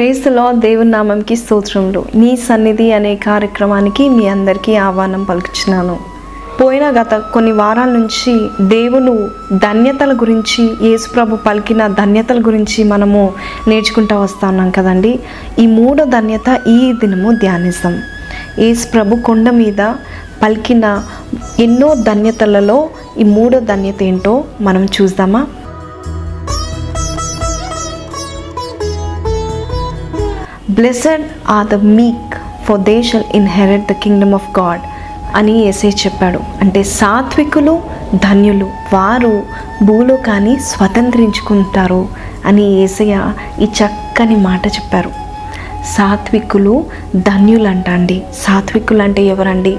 Praise దేవుని నామంకి స్తోత్రంలో నీ సన్నిధి అనే కార్యక్రమానికి మీ అందరికీ ఆహ్వానం పలుకుచున్నాను. పోయిన గత కొన్ని వారాల నుంచి దేవుడు ధన్యతల గురించి యేసుప్రభు పలికిన ధన్యతల గురించి మనము నేర్చుకుంటూ వస్తున్నాం కదండి. ఈ మూడో ధన్యత ఈ దినము ధ్యానిస్తాం. యేసుప్రభు కొండ మీద పలికిన ఎన్నో ధన్యతలలో ఈ మూడో ధన్యత ఏంటో మనం చూద్దామా? Blessed are the meek for they shall inherit the kingdom of God అని ఏసై చెప్పాడు. అంటే సాత్వికులు ధన్యులు వారు భూలోకాన్ని స్వతంత్రించుకుంటారు అని ఏసయ్య ఈ చక్కని మాట చెప్పారు. సాత్వికులు ధన్యులంట అండి సాత్వికులు అంటే ఎవరండి?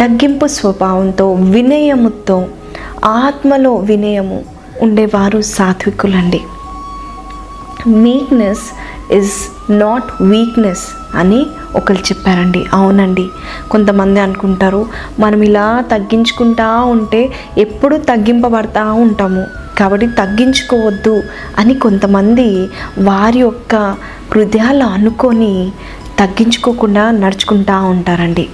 తగ్గింపు స్వభావంతో వినయముతో ఆత్మలో వినయము ఉండేవారు సాత్వికులండి. మీక్నెస్ ఇస్ నాట్ వీక్నెస్ అని ఒకరు చెప్పారండి. అవునండి. కొంతమంది అనుకుంటారు మనం ఇలా తగ్గించుకుంటా ఉంటే ఎప్పుడు తగ్గింపబడతా ఉంటాము. కాబట్టి తగ్గించుకోవద్దు అని కొంతమంది వారి యొక్క హృదయాలు అనుకొని తగ్గించుకోకుండా నడుచుకుంటా ఉంటారండి.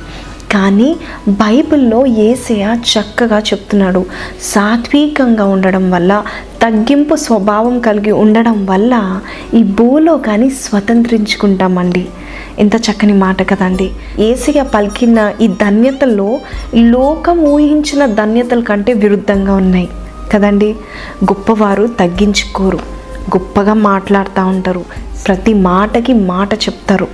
కానీ బైబిల్లో ఏసయ చక్కగా చెప్తున్నాడు. సాత్వికంగా ఉండడం వల్ల తగ్గింపు స్వభావం కలిగి ఉండడం వల్ల ఈ భూలోకాన్ని స్వతంత్రించుకుంటామండి. ఎంత చక్కని మాట కదండి. ఏసయ పలికిన ఈ ధన్యతల్లో లోకం ఊహించిన ధన్యతల కంటే విరుద్ధంగా ఉన్నాయి కదండి. గొప్పవారు తగ్గించుకోరు. గొప్పగా మాట్లాడుతూ ఉంటారు. ప్రతి మాటకి మాట చెప్తారు.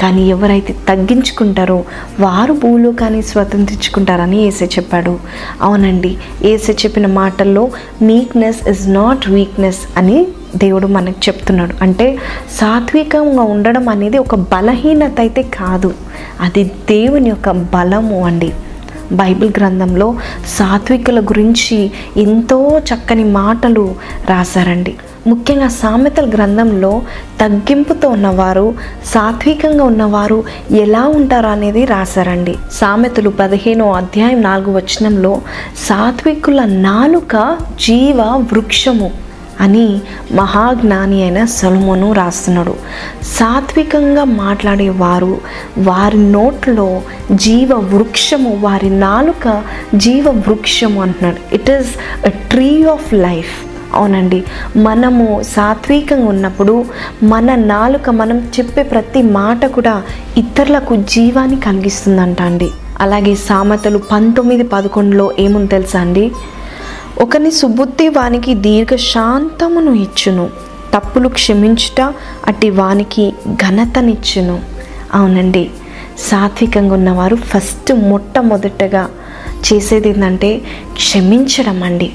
కానీ ఎవరైతే తగ్గించుకుంటారో వారు భూలోకాన్ని స్వతంత్రించుకుంటారని ఏసే చెప్పాడు. అవునండి ఏసే చెప్పిన మాటల్లో మీక్నెస్ ఇస్ నాట్ వీక్నెస్ అని దేవుడు మనకు చెప్తున్నాడు. అంటే సాత్వికంగా ఉండడం అనేది ఒక బలహీనత అయితే కాదు. అది దేవుని యొక్క బలము అండి. బైబిల్ గ్రంథంలో సాత్వికుల గురించి ఎంతో చక్కని మాటలు రాశారండి. ముఖ్యంగా సామెతల గ్రంథంలో తగ్గింపుతో ఉన్నవారు సాత్వికంగా ఉన్నవారు ఎలా ఉంటారు అనేది రాశారండి. సామెతలు పదిహేనో అధ్యాయం నాలుగు వచనంలో సాత్వికుల నాలుక జీవ వృక్షము అని మహాజ్ఞాని అయిన సొలమును రాస్తున్నాడు. సాత్వికంగా మాట్లాడేవారు వారి నోట్లో జీవ వృక్షము వారి నాలుక జీవ వృక్షము అంటున్నాడు. It is a tree of life అవునండి. మనము సాత్వికంగా ఉన్నప్పుడు మన నాలుక మనం చెప్పే ప్రతి మాట కూడా ఇతరులకు జీవాన్ని కలిగిస్తుందంట అండి. అలాగే సామెతలు పంతొమ్మిది పదకొండులో ఏముంది తెలుసా అండి? ఒకని సుబుద్ధి వానికి దీర్ఘ శాంతమును ఇచ్చును. తప్పులు క్షమించుట అట్టి వానికి ఘనతనిచ్చును. అవునండి. సాత్వికంగా ఉన్నవారు ఫస్ట్ మొట్టమొదటగా చేసేది ఏంటంటే క్షమించడం అండి.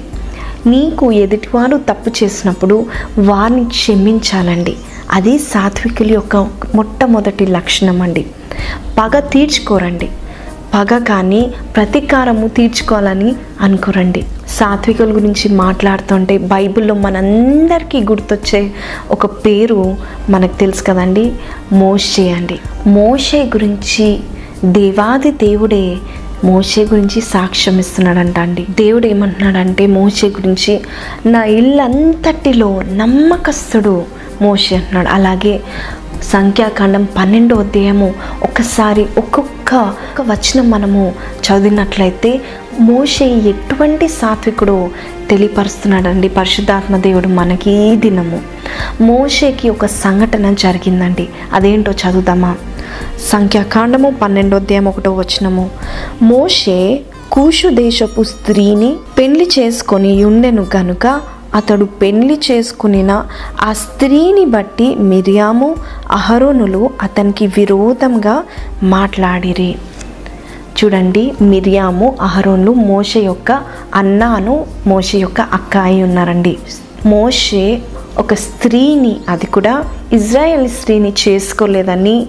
నీకు ఎదుటివారు తప్పు చేసినప్పుడు వారిని క్షమించాలండి. అది సాత్వికుల యొక్క మొట్టమొదటి లక్షణం అండి. పగ తీర్చుకోరండి. పగ కానీ ప్రతీకారము తీర్చుకోవాలని అనుకోరండి. సాత్వికుల గురించి మాట్లాడుతుంటే బైబిల్లో మనందరికీ గుర్తొచ్చే ఒక పేరు మనకు తెలుసు కదండి? మోషే అండి. మోషే గురించి దేవాది దేవుడే మోషే గురించి సాక్ష్యం ఇస్తున్నాడంట అండి. దేవుడు ఏమంటున్నాడంటే మోషే గురించి నా ఇల్లంతటిలో నమ్మకస్తుడు మోషే అంటున్నాడు. అలాగే సంఖ్యాకాండం పన్నెండో అధ్యాయము ఒకసారి ఒక్కొక్క ఒక వచనం మనము చదివినట్లయితే మోషే ఎటువంటి సాత్వికుడు తెలియపరుస్తున్నాడండి. పరిశుద్ధాత్మ దేవుడు మనకి ఈ దినము. మోషేకి ఒక సంఘటన జరిగిందండి. అదేంటో చదువుదామా? సంఖ్యాకాండము పన్నెండో ఒకటో వచనము. మోషే కూషు దేశపు స్త్రీని పెళ్ళి చేసుకొని ఉండెను కనుక అతడు పెళ్ళి చేసుకునిన ఆ స్త్రీని బట్టి మిరియాము అహరోనులు అతనికి విరోధంగా మాట్లాడిరి. చూడండి మిరియాము అహరోన్లు మోషే యొక్క అన్నాను మోషే యొక్క అక్క అయి ఉన్నారండి. మోషే ఒక స్త్రీని అది కూడా ఇజ్రాయెల్ స్త్రీని చేసుకోలేదని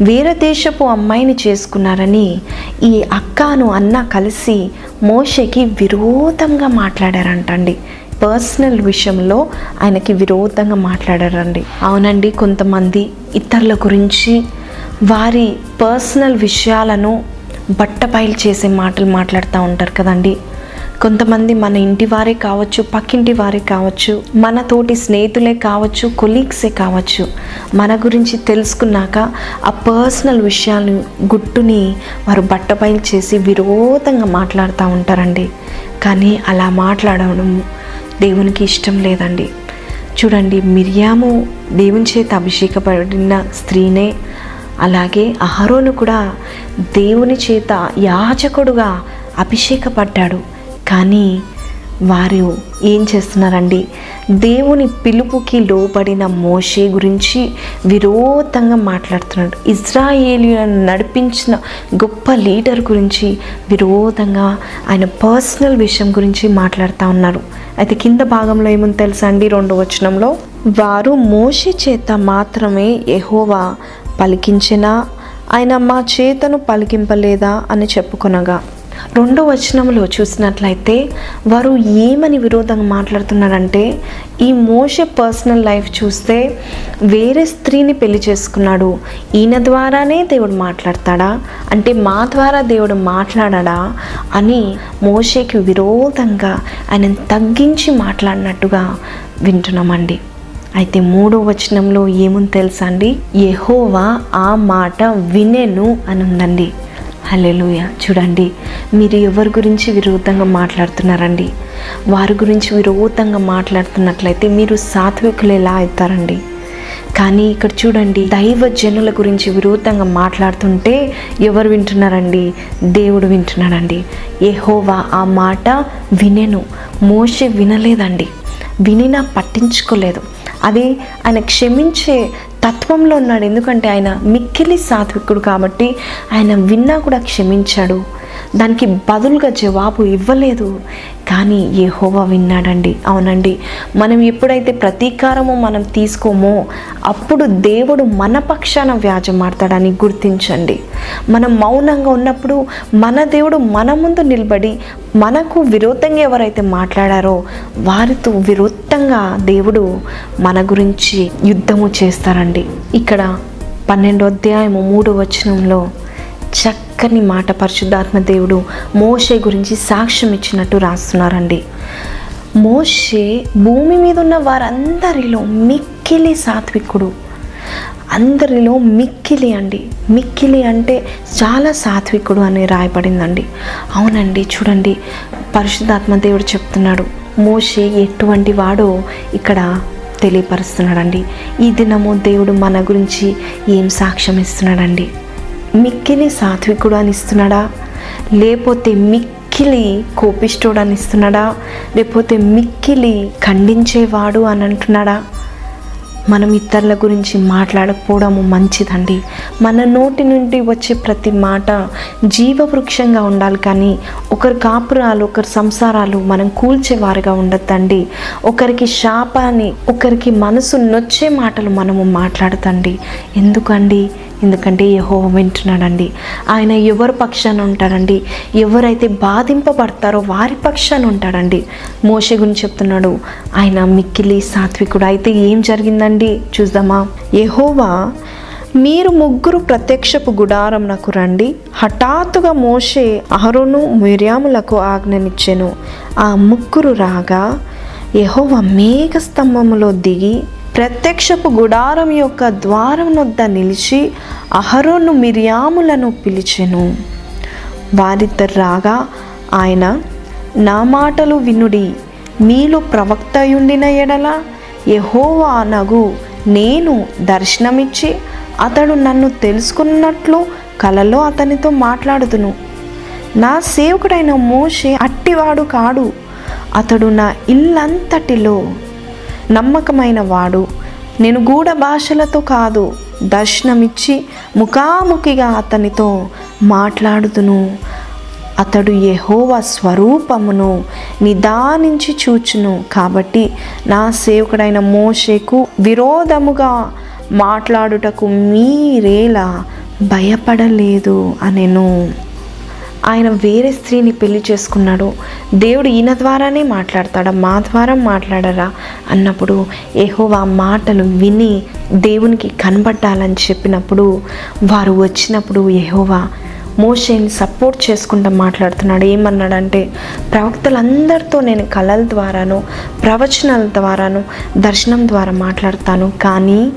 వేరే దేశపు అమ్మాయిని చేసుకున్నారని ఈ అక్కను అన్న కలిసి మోషకి విరోధంగా మాట్లాడారంటండి. పర్సనల్ విషయంలో ఆయనకి విరోధంగా మాట్లాడారండి. అవునండి కొంతమంది ఇతరుల గురించి వారి పర్సనల్ విషయాలను బట్టపైలు చేసే మాటలు మాట్లాడుతూ ఉంటారు కదండి. కొంతమంది మన ఇంటి వారే కావచ్చు పక్కింటి వారే కావచ్చు మన తోటి స్నేహితులే కావచ్చు కొలీగ్సే కావచ్చు. మన గురించి తెలుసుకున్నాక ఆ పర్సనల్ విషయాలు గుట్టుని వారు బట్టపైలు చేసి విరోధంగా మాట్లాడుతూ ఉంటారండి. కానీ అలా మాట్లాడడం దేవునికి ఇష్టం లేదండి. చూడండి మిరియాము దేవుని చేత అభిషేకపడిన స్త్రీనే అలాగే అహరోను కూడా దేవుని చేత యాచకుడుగా అభిషేకపడ్డాడు. కానీ వారు ఏం చేస్తున్నారండి? దేవుని పిలుపుకి లోబడిన మోషే గురించి విరోధంగా మాట్లాడుతున్నాడు. ఇజ్రాయేలీలను నడిపించిన గొప్ప లీడర్ గురించి విరోధంగా ఆయన పర్సనల్ విషయం గురించి మాట్లాడుతూ ఉన్నారు. అయితే కింద భాగంలో ఏముంది తెలుసా అండి? రెండో వచనంలో వారు మోషే చేత మాత్రమే ఎహోవా పలికించినా ఆయన మా చేతను పలికింపలేదా? అని చెప్పుకొనగా రెండో వచనంలో చూసినట్లయితే వారు ఏమని విరోధంగా మాట్లాడుతున్నారంటే ఈ మోష పర్సనల్ లైఫ్ చూస్తే వేరే స్త్రీని పెళ్ళి చేసుకున్నాడు. ఈయన ద్వారానే దేవుడు మాట్లాడతాడా? అంటే మా ద్వారా దేవుడు మాట్లాడడా? అని మోషేకి విరోధంగా ఆయన తగ్గించి మాట్లాడినట్టుగా వింటున్నామండి. అయితే మూడో వచనంలో ఏముంది తెలుసా అండి? ఎహోవా ఆ మాట వినెను అని ఉందండి హల్లెలూయ. చూడండి మీరు ఎవరి గురించి విరోధంగా మాట్లాడుతున్నారండి? వారి గురించి విరోధంగా మాట్లాడుతున్నట్లయితే మీరు సాత్వికులు ఎలా అవుతారండి? కానీ ఇక్కడ చూడండి దైవ జనుల గురించి విరోధంగా మాట్లాడుతుంటే ఎవరు వింటున్నారండి? దేవుడు వింటున్నాడండి. ఏహోవా ఆ మాట వినెను. మోషే వినలేదండి. వినినా పట్టించుకోలేదు. అది ఆయన క్షమించే తత్వంలో ఉన్నాడు. ఎందుకంటే ఆయన మిక్కిలి సాత్వికుడు కాబట్టి ఆయన విన్నా కూడా క్షమించాడు. దానికి బదులుగా జవాబు ఇవ్వలేదు. కానీ యెహోవా విన్నాడండి. అవునండి. మనం ఎప్పుడైతే ప్రతీకారము మనం తీసుకోమో అప్పుడు దేవుడు మన పక్షాన వ్యాజమాడతాడని గుర్తించండి. మనం మౌనంగా ఉన్నప్పుడు మన దేవుడు మన ముందు నిలబడి మనకు విరోధంగా ఎవరైతే మాట్లాడారో వారితో విరుద్ధంగా దేవుడు మన గురించి యుద్ధము చేస్తారండి. ఇక్కడ పన్నెండో అధ్యాయము మూడో వచనంలో చక్కని మాట పరిశుద్ధాత్మ దేవుడు మోషే గురించి సాక్ష్యం ఇచ్చినట్టు రాస్తున్నారండి. మోషే భూమి మీద ఉన్న వారందరిలో మిక్కిలి సాత్వికుడు. అందరిలో మిక్కిలి అండి. మిక్కిలి అంటే చాలా సాత్వికుడు అని రాయబడిందండి. అవునండి చూడండి. పరిశుద్ధాత్మ దేవుడు చెప్తున్నాడు మోషే ఎటువంటి వాడో ఇక్కడ తెలియపరుస్తున్నాడండి. ఈ దినము దేవుడు మన గురించి ఏం సాక్ష్యం ఇస్తున్నాడండి? మిక్కిలి సాత్వికుడు అని ఇస్తున్నాడా లేకపోతే మిక్కిలి కోపిష్టోడు అని ఇస్తున్నాడా లేకపోతే మిక్కిలి ఖండించేవాడు అని అంటున్నాడా మనం ఇతరుల గురించి మాట్లాడకపోవడము మంచిదండి. మన నోటి నుండి వచ్చే ప్రతి మాట జీవవృక్షంగా ఉండాలి కానీ ఒకరి కాపురాలు ఒకరి సంసారాలు మనం కూల్చేవారుగా ఉండద్దండి. ఒకరికి శాపాన్ని ఒకరికి మనసు నొచ్చే మాటలు మనము మాట్లాడతండి. ఎందుకండి? ఎందుకంటే యహో వింటున్నాడండి. ఆయన ఎవరి పక్షాన ఉంటాడండి? ఎవరైతే బాధింపబడతారో వారి పక్షాన ఉంటాడండి. మోషే గురించి చెప్తున్నాడు ఆయన మిక్కిలి సాత్వికుడు. అయితే ఏం జరిగిందండి? చూద్దామా? యహోవా మీరు ముగ్గురు ప్రత్యక్షపు గుడారంనకు రండి. హఠాత్తుగా మోషే అహరోను మిర్యాములకు ఆజ్ఞనిచ్చెను. ఆ ముగ్గురు రాగా యహోవ మేఘ స్తంభములో దిగి ప్రత్యక్షపు గుడారం యొక్క ద్వారం వద్ద నిలిచి అహరోను మిర్యాములను పిలిచెను. వారిద్దరు రాగా ఆయన నా మాటలు వినుడి. మీలో ప్రవక్తయుండిన ఎడల యహోవా నగు నేను దర్శనమిచ్చి అతడు నన్ను తెలుసుకున్నట్లు కలలో అతనితో మాట్లాడుతును నా సేవకుడైన మోషే అట్టివాడు కాడు అతడు నా ఇల్లంతటిలో నమ్మకమైన వాడు. నేను గూఢ భాషలతో కాదు దర్శనమిచ్చి ముఖాముఖిగా అతనితో మాట్లాడుతును అతడు యహోవ స్వరూపమును నిదానించి చూచును. కాబట్టి నా సేవకుడైన మోషేకు విరోధముగా మాట్లాడుటకు మీరేలా భయపడలేదు అనెను. ఆయన వేరే స్త్రీని పెళ్ళి చేసుకున్నాడు. దేవుడు ఈయన ద్వారానే మాట్లాడతాడా? మా ద్వారా మాట్లాడరా? అన్నప్పుడు ఏహోవా మాటలు విని దేవునికి కనబడ్డాలని చెప్పినప్పుడు వారు వచ్చినప్పుడు ఏహోవా మోషేని సపోర్ట్ చేసుకుంటూ మాట్లాడుతున్నాడు. ఏమన్నాడంటే ప్రవక్తలందరితో నేను కళల ద్వారాను ప్రవచనాల ద్వారాను దర్శనం ద్వారా మాట్లాడతాను. కానీ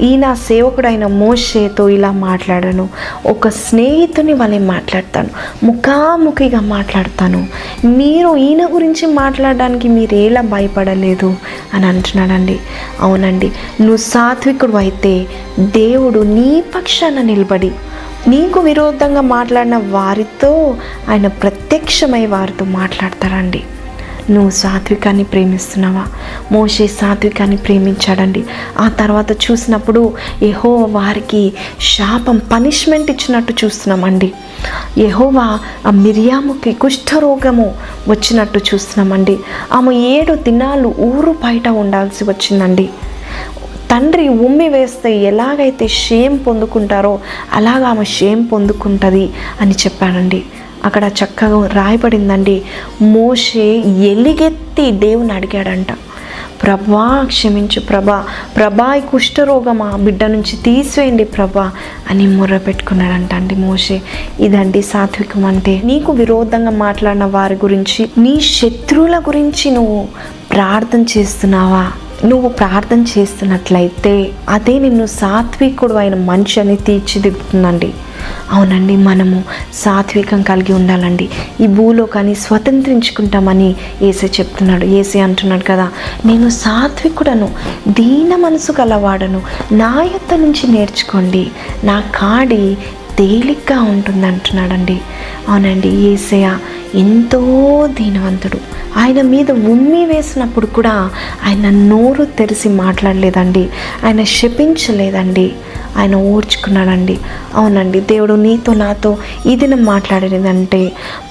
ఈ నా సేవకుడైన మోషేతో ఇలా మాట్లాడాను. ఒక స్నేహితుని వలె మాట్లాడతాను. ముఖాముఖిగా మాట్లాడతాను. మీరు ఈయన గురించి మాట్లాడడానికి మీరు ఎలా భయపడలేదు? అని అంటున్నాడండి. అవునండి. నువ్వు సాత్వికుడు అయితే దేవుడు నీ పక్షాన నిలబడి నీకు విరోధంగా మాట్లాడిన వారితో ఆయన ప్రత్యక్షమై వారితో మాట్లాడతారండి. నువ్వు సాత్వికాన్ని ప్రేమిస్తున్నావా? మోషే సాత్వికాన్ని ప్రేమించాడండి. ఆ తర్వాత చూసినప్పుడు యహో వారికి శాపం పనిష్మెంట్ ఇచ్చినట్టు చూస్తున్నామండి. యహోవా ఆ మిరియాముకి కుష్ఠరోగము వచ్చినట్టు చూస్తున్నామండి. ఆమె ఏడు దినాలు ఊరు బయట ఉండాల్సి వచ్చిందండి. తండ్రి ఉమ్మి వేస్తే ఎలాగైతే షేమ్ పొందుకుంటారో అలాగ ఆమె షేమ్ పొందుకుంటుంది అని చెప్పానండి. అక్కడ చక్కగా రాయబడిందండి. మోషే ఎలిగెత్తి దేవుని అడిగాడంట. ప్రభా క్షమించు ప్రభా. ప్రభా ఈ కుష్ఠరోగం ఆ బిడ్డ నుంచి తీసివేయండి ప్రభా అని ముర్ర పెట్టుకున్నాడంట అండి మోషే. ఇదండి సాత్వికం అంటే నీకు విరోధంగా మాట్లాడిన వారి గురించి నీ శత్రువుల గురించి నువ్వు ప్రార్థన చేస్తున్నావా? నువ్వు ప్రార్థన చేస్తున్నట్లయితే అదే నిన్ను సాత్వికుడు అయిన మనిషి అని తీర్చిదిద్దుతుందండి. అవునండి మనము సాత్వికం కలిగి ఉండాలండి. ఈ భూలోకాన్ని స్వతంత్రించుకుంటామని ఏసే చెప్తున్నాడు. ఏసే అంటున్నాడు కదా నేను సాత్వికుడను దీన మనసు గలవాడను నా యొక్క నుంచి నేర్చుకోండి. నా కాడి తేలిగ్గా ఉంటుంది అంటున్నాడండి అవునండి ఏసయ ఎంతో దీనవంతుడు. ఆయన మీద ఉమ్మి వేసినప్పుడు కూడా ఆయన నోరు తెరిచి మాట్లాడలేదండి. ఆయన శపించలేదండి. ఆయన ఓర్చుకున్నాడండి. అవునండి దేవుడు నీతో నాతో ఈ దినం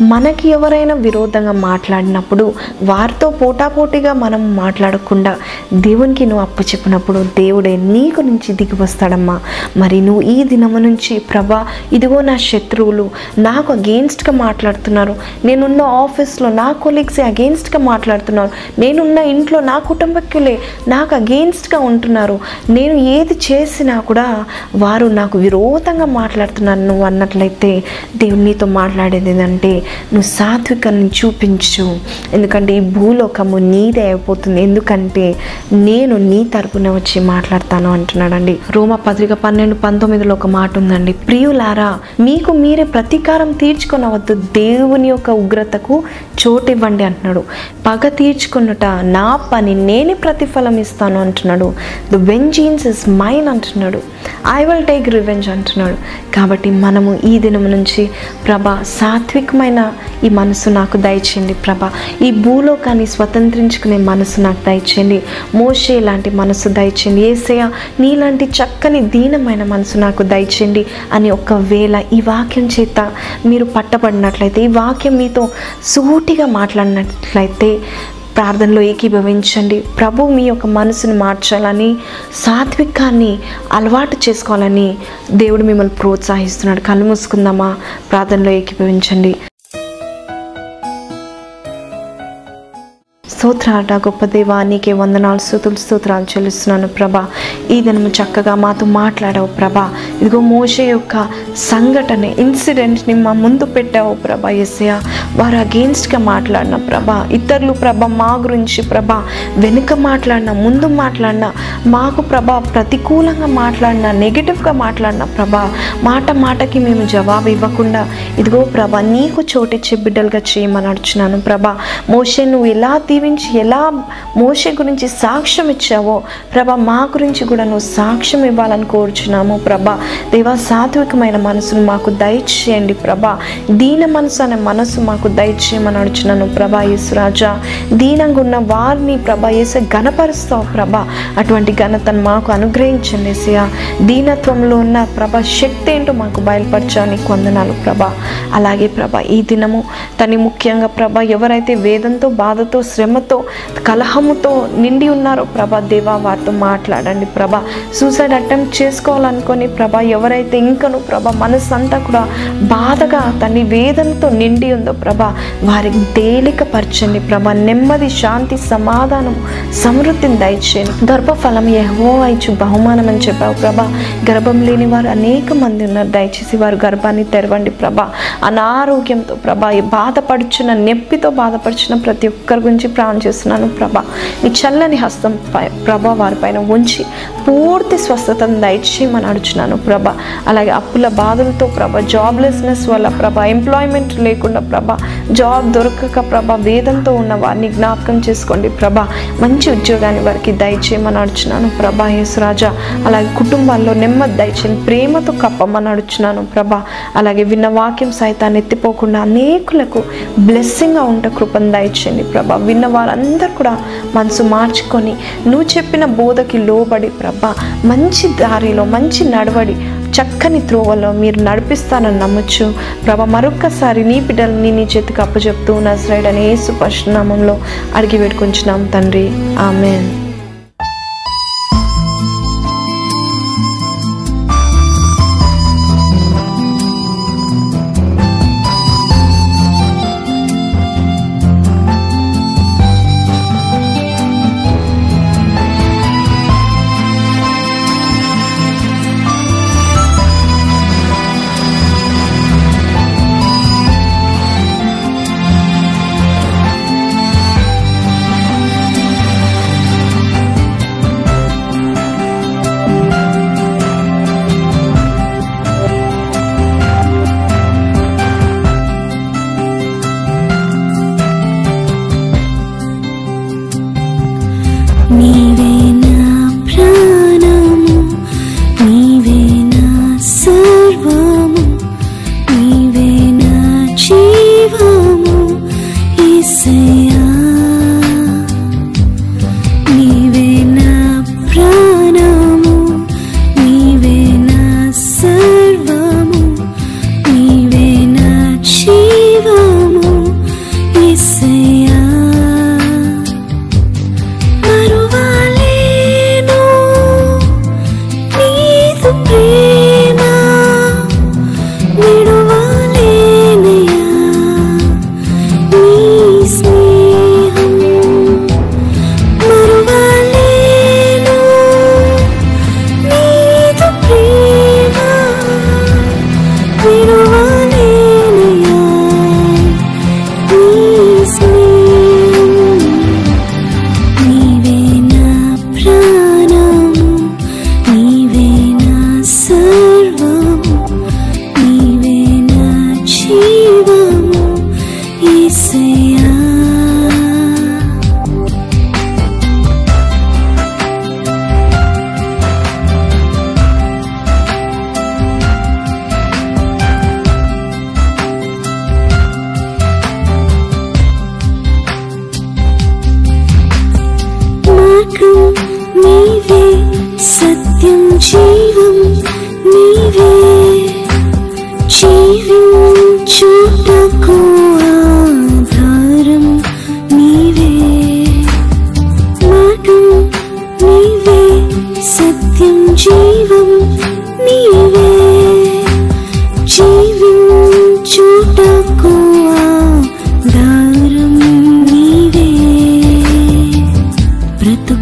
మనకి ఎవరైనా విరోధంగా మాట్లాడినప్పుడు వారితో పోటాపోటీగా మనం మాట్లాడకుండా దేవునికి నువ్వు అప్పు చెప్పినప్పుడు దేవుడే నీకు నుంచి దిగి వస్తాడమ్మా. మరి నువ్వు ఈ దినము నుంచి ప్రభా ఇదిగో నా శత్రువులు నాకు అగేన్స్ట్గా మాట్లాడుతున్నారు. నేను నేనున్న ఆఫీస్లో నా కొలీగ్సే అగెయిన్స్ట్గా మాట్లాడుతున్నారు. నేనున్న ఇంట్లో నా కుటుంబకులే నాకు అగెయిన్స్ట్గా ఉంటున్నారు. నేను ఏది చేసినా కూడా వారు నాకు విరోధంగా మాట్లాడుతున్నాను నువ్వు అన్నట్లయితే దేవుడు నీతో మాట్లాడేది ఏంటంటే నువ్వు సాత్వికాన్ని చూపించు. ఎందుకంటే ఈ భూలోకము నీదే అయిపోతుంది. ఎందుకంటే నేను నీ తరపున వచ్చి మాట్లాడతాను అంటున్నాడండి. రోమ పత్రిక పన్నెండు పంతొమ్మిదిలో ఒక మాట ఉందండి. ప్రియులారా మీకు మీరే ప్రతీకారం తీర్చుకొనవద్దు. దేవుని యొక్క ఉగ్రతకు చోటివ్వండి అంటున్నాడు. పగ తీర్చుకున్నట నా పని నేనే ప్రతిఫలం ఇస్తాను అంటున్నాడు. ద వెంజీన్స్ ఇస్ మైన్ అంటున్నాడు. ఐ విల్ టేక్ రివెంజ్ అంటున్నాడు. కాబట్టి మనము ఈ దినం నుంచి ప్రభ సాత్వికమైన ఈ మనసు నాకు దయచేయండి ప్రభా. ఈ భూలోకాన్ని స్వతంత్రించుకునే మనసు నాకు దయచేయండి. మోషే లాంటి మనసు దయచేయండి. ఏసయ నీలాంటి చక్కని దీనమైన మనసు నాకు దయచేయండి అని ఒకవేళ ఈ వాక్యం చేత మీరు పట్టబడినట్లయితే ఈ వాక్యం మీతో సూటిగా మాట్లాడినట్లయితే ప్రార్థనలో ఏకీభవించండి. ప్రభు మీ యొక్క మనసును మార్చాలని సాత్వికాన్ని అలవాటు చేసుకోవాలని దేవుడు మిమ్మల్ని ప్రోత్సహిస్తున్నాడు. కళ్ళు మూసుకుందామా? ప్రార్థనలో ఏకీభవించండి. స్తోత్రాట గొప్ప దేవా నీకే వందనాలు స్థుతులు స్తోత్రాలు చెల్లిస్తున్నాను ప్రభా. ఈ దినము చక్కగా మాతో మాట్లాడావు ప్రభా. ఇదిగో మోషే యొక్క సంఘటన ఇన్సిడెంట్ని మా ముందు పెట్టావు ప్రభా ఎస్య వారు అగేన్స్ట్గా మాట్లాడిన ప్రభా. ఇతరులు ప్రభ మా గురించి ప్రభా వెనుక మాట్లాడిన ముందు మాట్లాడిన మాకు ప్రభా ప్రతికూలంగా మాట్లాడిన నెగిటివ్గా మాట్లాడిన ప్రభా. మాట మాటకి మేము జవాబు ఇవ్వకుండా ఇదిగో ప్రభా నీకు చోటిచ్చే బిడ్డలుగా చేయమని అడుచున్నాను ప్రభా. మోషే నువ్వు ఎలా దీవించి గురించి ఎలా మోషే గురించి సాక్ష్యం ఇచ్చావో ప్రభా మా గురించి కూడా నువ్వు సాక్ష్యం ఇవ్వాలని కోరుచున్నాము ప్రభా. దేవా సాత్వికమైన మనసును మాకు దయచేయండి ప్రభా. దీన మనసు అనే మనసు మాకు దయచేయమని అడుచున్నాను ప్రభా యేసురాజా. దీనంగా ఉన్న వారిని ప్రభా ఏసే ఘనపరుస్తావు ప్రభా. అటువంటి ఘనతను మాకు అనుగ్రహించండి ఏసయ్య దీనత్వంలో ఉన్న ప్రభా శక్తి ఏంటో మాకు బయలుపరచాలని కొందనాలు ప్రభా. అలాగే ప్రభ ఈ దినము తని ముఖ్యంగా ప్రభా ఎవరైతే వేదంతో బాధతో శ్రమతో కలహముతో నిండి ఉన్నారో ప్రభా దేవా వారితో మాట్లాడండి ప్రభా. సూసైడ్ అటెంప్ట్ చేసుకోవాలనుకొని ప్రభా ఎవరైతే ఇంకను ప్రభా మనసంతా అంతా కూడా బాధగా తన వేదనతో నిండి ఉందో ప్రభా వారికి తేలికపరచండి ప్రభా. నెమ్మది శాంతి సమాధానం సమృద్ధిని దయచేయండి. గర్భఫలం యహో ఇచ్చు బహుమానం అని చెప్పావు ప్రభా. గర్భం లేని వారు అనేక మంది ఉన్నారు. దయచేసి వారు గర్భాన్ని తెరవండి ప్రభా. అనారోగ్యంతో ప్రభా బాధపడుచున్న నొప్పితో బాధపడుచున్న ప్రతి ఒక్కరి గురించి ప్రాణం చేస్తున్నాను ప్రభా. నీ చల్లని హస్తం పై ప్రభా వారిపైన ఉంచి పూర్తి స్వస్థతను దయచేయమని అడుచున్నాను ప్రభా. అలాగే అప్పుల బాధలతో ప్రభ జాబ్లెస్నెస్ వల్ల ప్రభ ఎంప్లాయ్మెంట్ లేకుండా ప్రభా జాబ్ దొరకక ప్రభా వేదంతో ఉన్న వారిని జ్ఞాపకం చేసుకోండి ప్రభా. మంచి ఉద్యోగాన్ని వారికి దయచేయమని అడుచున్నాను ప్రభా యేసురాజా అలాగే కుటుంబాల్లో నెమ్మది దయచేయండి ప్రేమతో కప్పమని అడుచున్నాను ప్రభా. అలాగే విన్న వాక్యం సైతాన్ని ఎత్తిపోకుండా అనేకులకు బ్లెస్సింగ్గా ఉంట కృపను దయచేయండి ప్రభా. విన్న వారందరూ కూడా మనసు మార్చుకొని నువ్వు చెప్పిన బోధకి లోబడి ప్రభ మంచి దారిలో మంచి నడవడి చక్కని త్రోవలో మీరు నడిపిస్తానని నమ్మొచ్చు ప్రభ మరొక్కసారి నీ బిడ్డల్ని నీ చేతికి అప్పచెప్తూ నజరైడని యేసు పశునామంలో అడిగి పెట్టుకుంటున్నాం తండ్రి. ఆమెన్.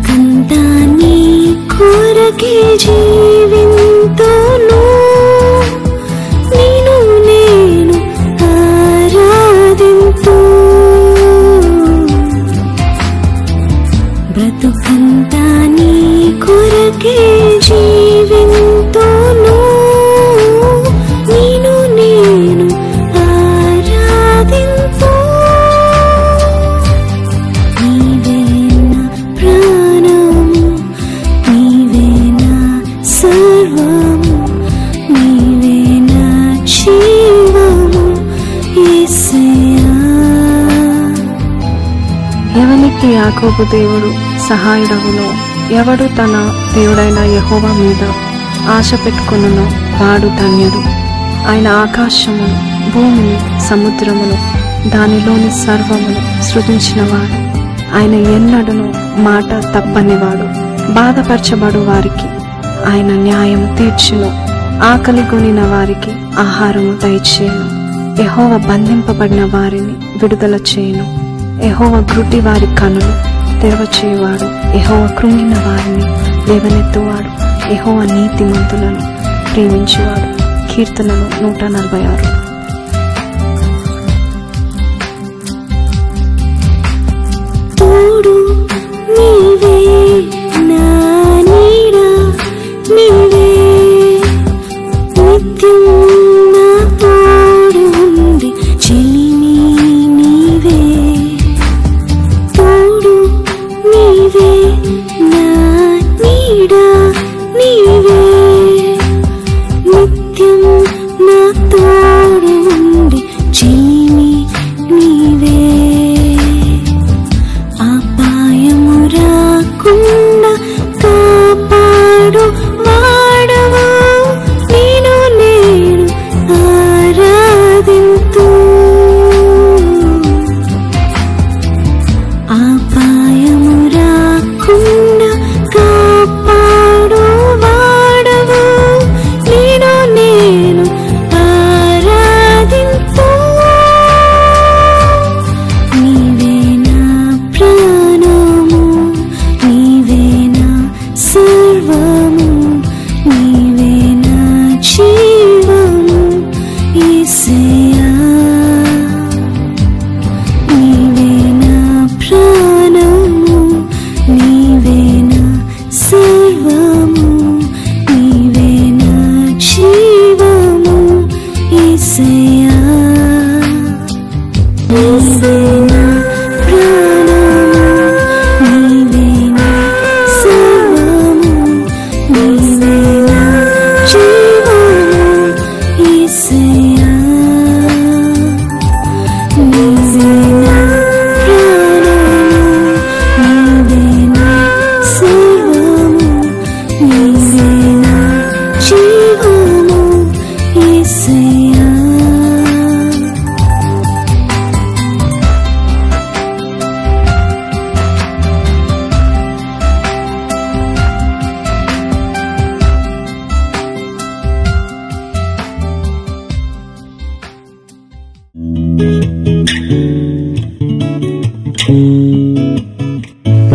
బ్రతుకంతా నీ కొరకే జీవింతును యాకోబు దేవుడు సహాయుడవును ఎవడు తన దేవుడైన యెహోవా మీద ఆశ పెట్టుకును వాడు ధన్యుడు. ఆయన ఆకాశమును భూమిని సముద్రమును దానిలోని సర్వమును సృజించినవాడు. ఆయన ఎన్నడను మాట తప్పనివాడు బాధపరచబడు వారికి. ఆయన న్యాయం తీర్చును ఆకలి కొనిన వారికి ఆహారము దయచేయను. ఎహోవ బంధింపబడిన వారిని విడుదల చేయను. ఎహోవ గ్రుటి వారి కనులు తెరవచేవాడు యెహోవ కృంగిన వారిని లేవనెత్తువాడు. యెహోవ నీతిమంతులను ప్రేమించేవాడు. కీర్తనలు నూట నలభై ఆరు తోడు you.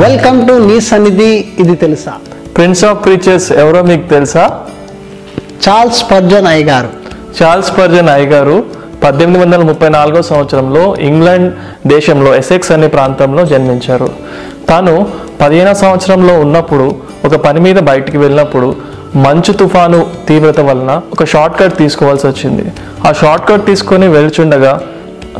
వెల్కమ్ టు నీ సన్నిధి ఇది తెలుసా? ప్రిన్స్ ఆఫ్ ప్రీచర్స్ ఎవరో మీకు తెలుసా? చార్ల్స్ పర్జన్ అయ్య గారు చార్ల్స్ పర్జన్ ఐ గారు పద్దెనిమిది వందల ముప్పై నాలుగో సంవత్సరంలో ఇంగ్లాండ్ దేశంలో ఎసెక్స్ అనే ప్రాంతంలో జన్మించారు. తాను పదిహేనవ సంవత్సరంలో ఉన్నప్పుడు ఒక పని మీద బయటికి వెళ్ళినప్పుడు మంచు తుఫాను తీవ్రత వలన ఒక షార్ట్ కట్ తీసుకోవాల్సి వచ్చింది. ఆ షార్ట్ కట్ తీసుకొని వెళ్చుండగా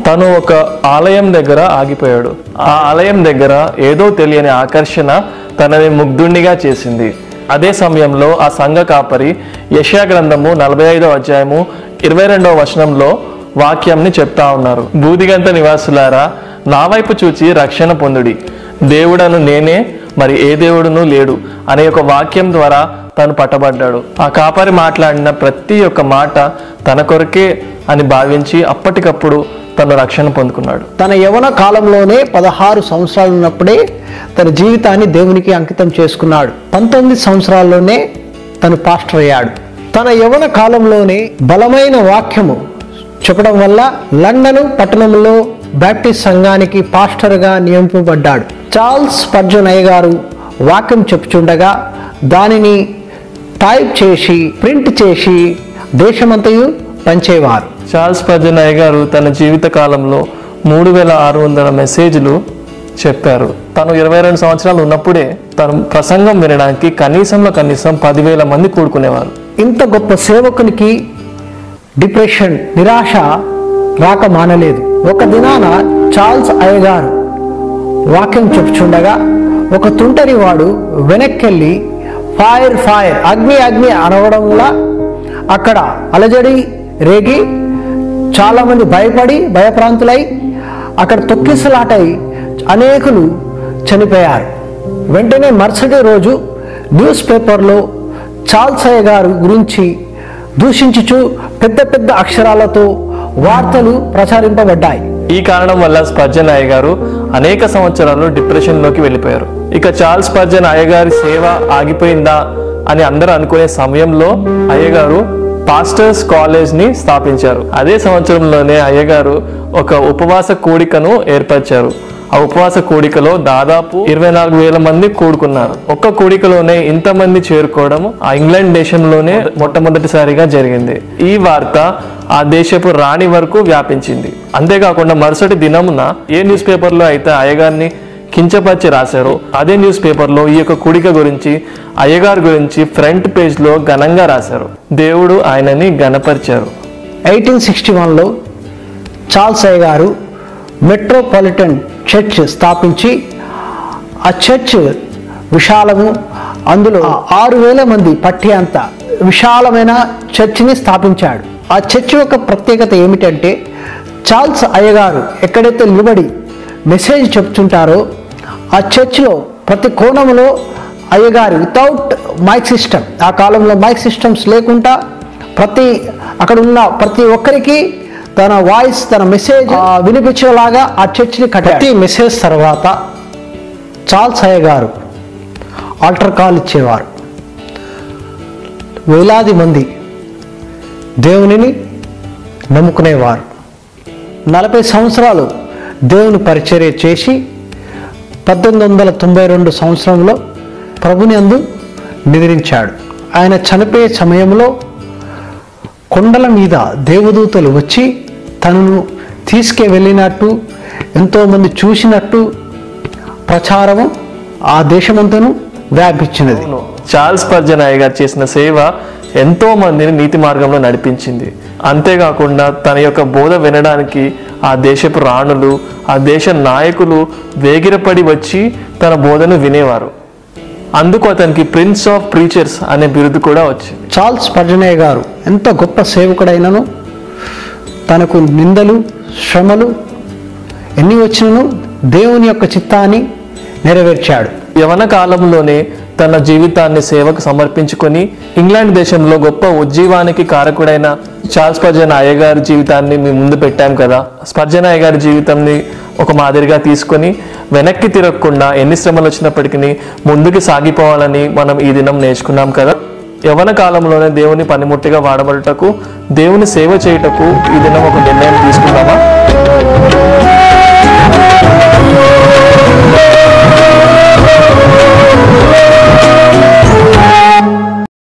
తను ఒక ఆలయం దగ్గర ఆగిపోయాడు. ఆ ఆలయం దగ్గర ఏదో తెలియని ఆకర్షణ తనని ముగ్ధుణ్ణిగా చేసింది. అదే సమయంలో ఆ సంఘ కాపరి యశా గ్రంథము నలభై ఐదో అధ్యాయము ఇరవై రెండవ వచనంలో వాక్యంని చెప్తా ఉన్నారు. బూదిగంత నివాసులారా నా వైపు చూచి రక్షణ పొందుడి. దేవుడను నేనే మరి ఏ దేవుడును లేడు అనే ఒక వాక్యం ద్వారా తను పట్టబడ్డాడు. ఆ కాపరి మాట్లాడిన ప్రతి ఒక్క మాట తన కొరకే అని భావించి అప్పటికప్పుడు తను రక్షణ పొందుకున్నాడు. తన యవన కాలంలోనే పదహారు సంవత్సరాలు ఉన్నప్పుడే తన జీవితాన్ని దేవునికి అంకితం చేసుకున్నాడు. పంతొమ్మిది సంవత్సరాల్లోనే తను పాస్టర్ అయ్యాడు. తన యవన కాలంలోనే బలమైన వాక్యము చెప్పడం వల్ల లండన్ పట్టణంలో బ్యాప్టిస్ట్ సంఘానికి పాస్టర్గా నియమింపబడ్డాడు. చార్ల్స్ పర్జన్ గారు వాక్యం చెప్పుచుండగా దానిని టైప్ చేసి ప్రింట్ చేసి దేశమంతయు పంచేవారు. చార్ల్స్ పర్జనయ్య గారు తన జీవిత కాలంలో మూడు వేల ఆరు వందల మెసేజ్లు చెప్పారు. తను ఇరవై రెండు సంవత్సరాలు ఉన్నప్పుడే తను ప్రసంగం వినడానికి కనీసంలో కనీసం పదివేల మంది కూడుకునేవారు. ఇంత గొప్ప సేవకునికి డిప్రెషన్ నిరాశ రాక మానలేదు. ఒక దినాన చార్ల్స్ అయ్యగారు వాక్యం చెప్పుచుండగా ఒక తుంటరి వాడు వెనక్కెళ్ళి ఫైర్ ఫైర్ అగ్ని అగ్ని అనవడం వల్ల అక్కడ అలజడి రేగి చాలామంది భయపడి భయప్రాంతులై అక్కడ తొక్కిసలాటై అనేకులు చనిపోయారు. వెంటనే మరుసటి రోజు న్యూస్ పేపర్లో చార్ల్స్ గారు గురించి దూషించుచు పెద్ద పెద్ద అక్షరాలతో వార్తలు ప్రచారింపబడ్డాయి. ఈ కారణం వల్ల స్పర్జన్ అయ్య గారు అనేక సంవత్సరాలు డిప్రెషన్లోకి వెళ్ళిపోయారు. ఇక చార్ల్స్ స్పర్జన్ అయ్యగారి సేవ ఆగిపోయిందా అని అందరూ అనుకునే సమయంలో అయ్యగారు పాస్టర్స్ కాలేజ్ని స్థాపించారు. అదే సంవత్సరంలోనే అయ్యగారు ఒక ఉపవాస కూడికను ఏర్పరిచారు. ఆ ఉపవాస కూడికలో దాదాపు ఇరవై నాలుగు వేల మంది కూడుకున్నారు. ఒక్క కూడికలోనే ఇంతమంది చేరుకోవడం ఆ ఇంగ్లాండ్ దేశంలోనే మొట్టమొదటిసారిగా జరిగింది. ఈ వార్త ఆ దేశపు రాణి వరకు వ్యాపించింది. అంతేకాకుండా మరుసటి దినమున ఏ న్యూస్ పేపర్లో అయితే అయ్యగారిని కించపరిచి రాశారు. అదే న్యూస్ పేపర్లో ఈ యొక్క కుడిక గురించి అయ్యగారి గురించి ఫ్రంట్ పేజ్లో ఘనంగా రాశారు. దేవుడు ఆయనని ఘనపరిచారు. ఎయిటీన్ సిక్స్టీ వన్లో చార్ల్స్ అయ్యగారు మెట్రోపాలిటన్ చర్చ్ స్థాపించి ఆ చర్చ్ విశాలము అందులో ఆరు వేల మంది పట్టే అంత విశాలమైన చర్చిని స్థాపించాడు. ఆ చర్చ్ యొక్క ప్రత్యేకత ఏమిటంటే చార్ల్స్ అయ్యగారు ఎక్కడైతే నిలబడి మెసేజ్ చెప్తుంటారో ఆ చర్చ్లో ప్రతి కోణంలో అయ్యగారు వితౌట్ మైక్ సిస్టమ్ ఆ కాలంలో మైక్ సిస్టమ్స్ లేకుండా ప్రతి అక్కడ ఉన్న ప్రతి ఒక్కరికి తన వాయిస్ తన మెసేజ్ వినిపించేలాగా ఆ చర్చిని కట్టి మెసేజ్ తర్వాత చార్ల్స్ అయ్య గారు ఆల్టర్ కాల్ ఇచ్చేవారు. వేలాది మంది దేవునిని నమ్ముకునేవారు. నలభై సంవత్సరాలు దేవుని పరిచర్య చేసి పద్దెనిమిది వందల తొంభై రెండు సంవత్సరంలో ప్రభుని అందు నిద్రించాడు. ఆయన చనిపోయే సమయంలో కొండల మీద దేవదూతలు వచ్చి తనను తీసుకు వెళ్ళినట్టు ఎంతోమంది చూసినట్టు ప్రచారము ఆ దేశమంతను వ్యాపించినది. చార్ల్స్ పర్జన్ గారు చేసిన సేవ ఎంతో మందిని నీతి మార్గంలో నడిపించింది. అంతేకాకుండా తన యొక్క బోధ వినడానికి ఆ దేశపు రాణులు ఆ దేశ నాయకులు వేగిరపడి వచ్చి తన బోధను వినేవారు. అందుకు అతనికి ప్రిన్స్ ఆఫ్ ప్రీచర్స్ అనే బిరుదు కూడా వచ్చింది. చార్ల్స్ పర్జనయ్య గారు ఎంత గొప్ప సేవకుడైనను తనకు నిందలు శ్రమలు ఎన్ని వచ్చినను దేవుని యొక్క చిత్తాన్ని నెరవేర్చాడు. యవన కాలంలోనే తన జీవితాన్ని సేవకు సమర్పించుకొని ఇంగ్లాండ్ దేశంలో గొప్ప ఉజ్జీవానికి కారకుడైన చార్ల్స్ స్పర్జన్ అయ్యగారి జీవితాన్ని మీ ముందు పెట్టాం కదా. స్పర్జన్ అయ్యగారి జీవితాన్ని ఒక మాదిరిగా తీసుకొని వెనక్కి తిరగకుండా ఎన్ని శ్రమలు వచ్చినప్పటికీ ముందుకు సాగిపోవాలని మనం ఈ దినం నేర్చుకున్నాం కదా. యవన కాలంలోనే దేవుని పనిముట్టిగా వాడబడటకు దేవుని సేవ చేయుటకు ఈ దినం ఒక నిర్ణయం తీసుకున్నామా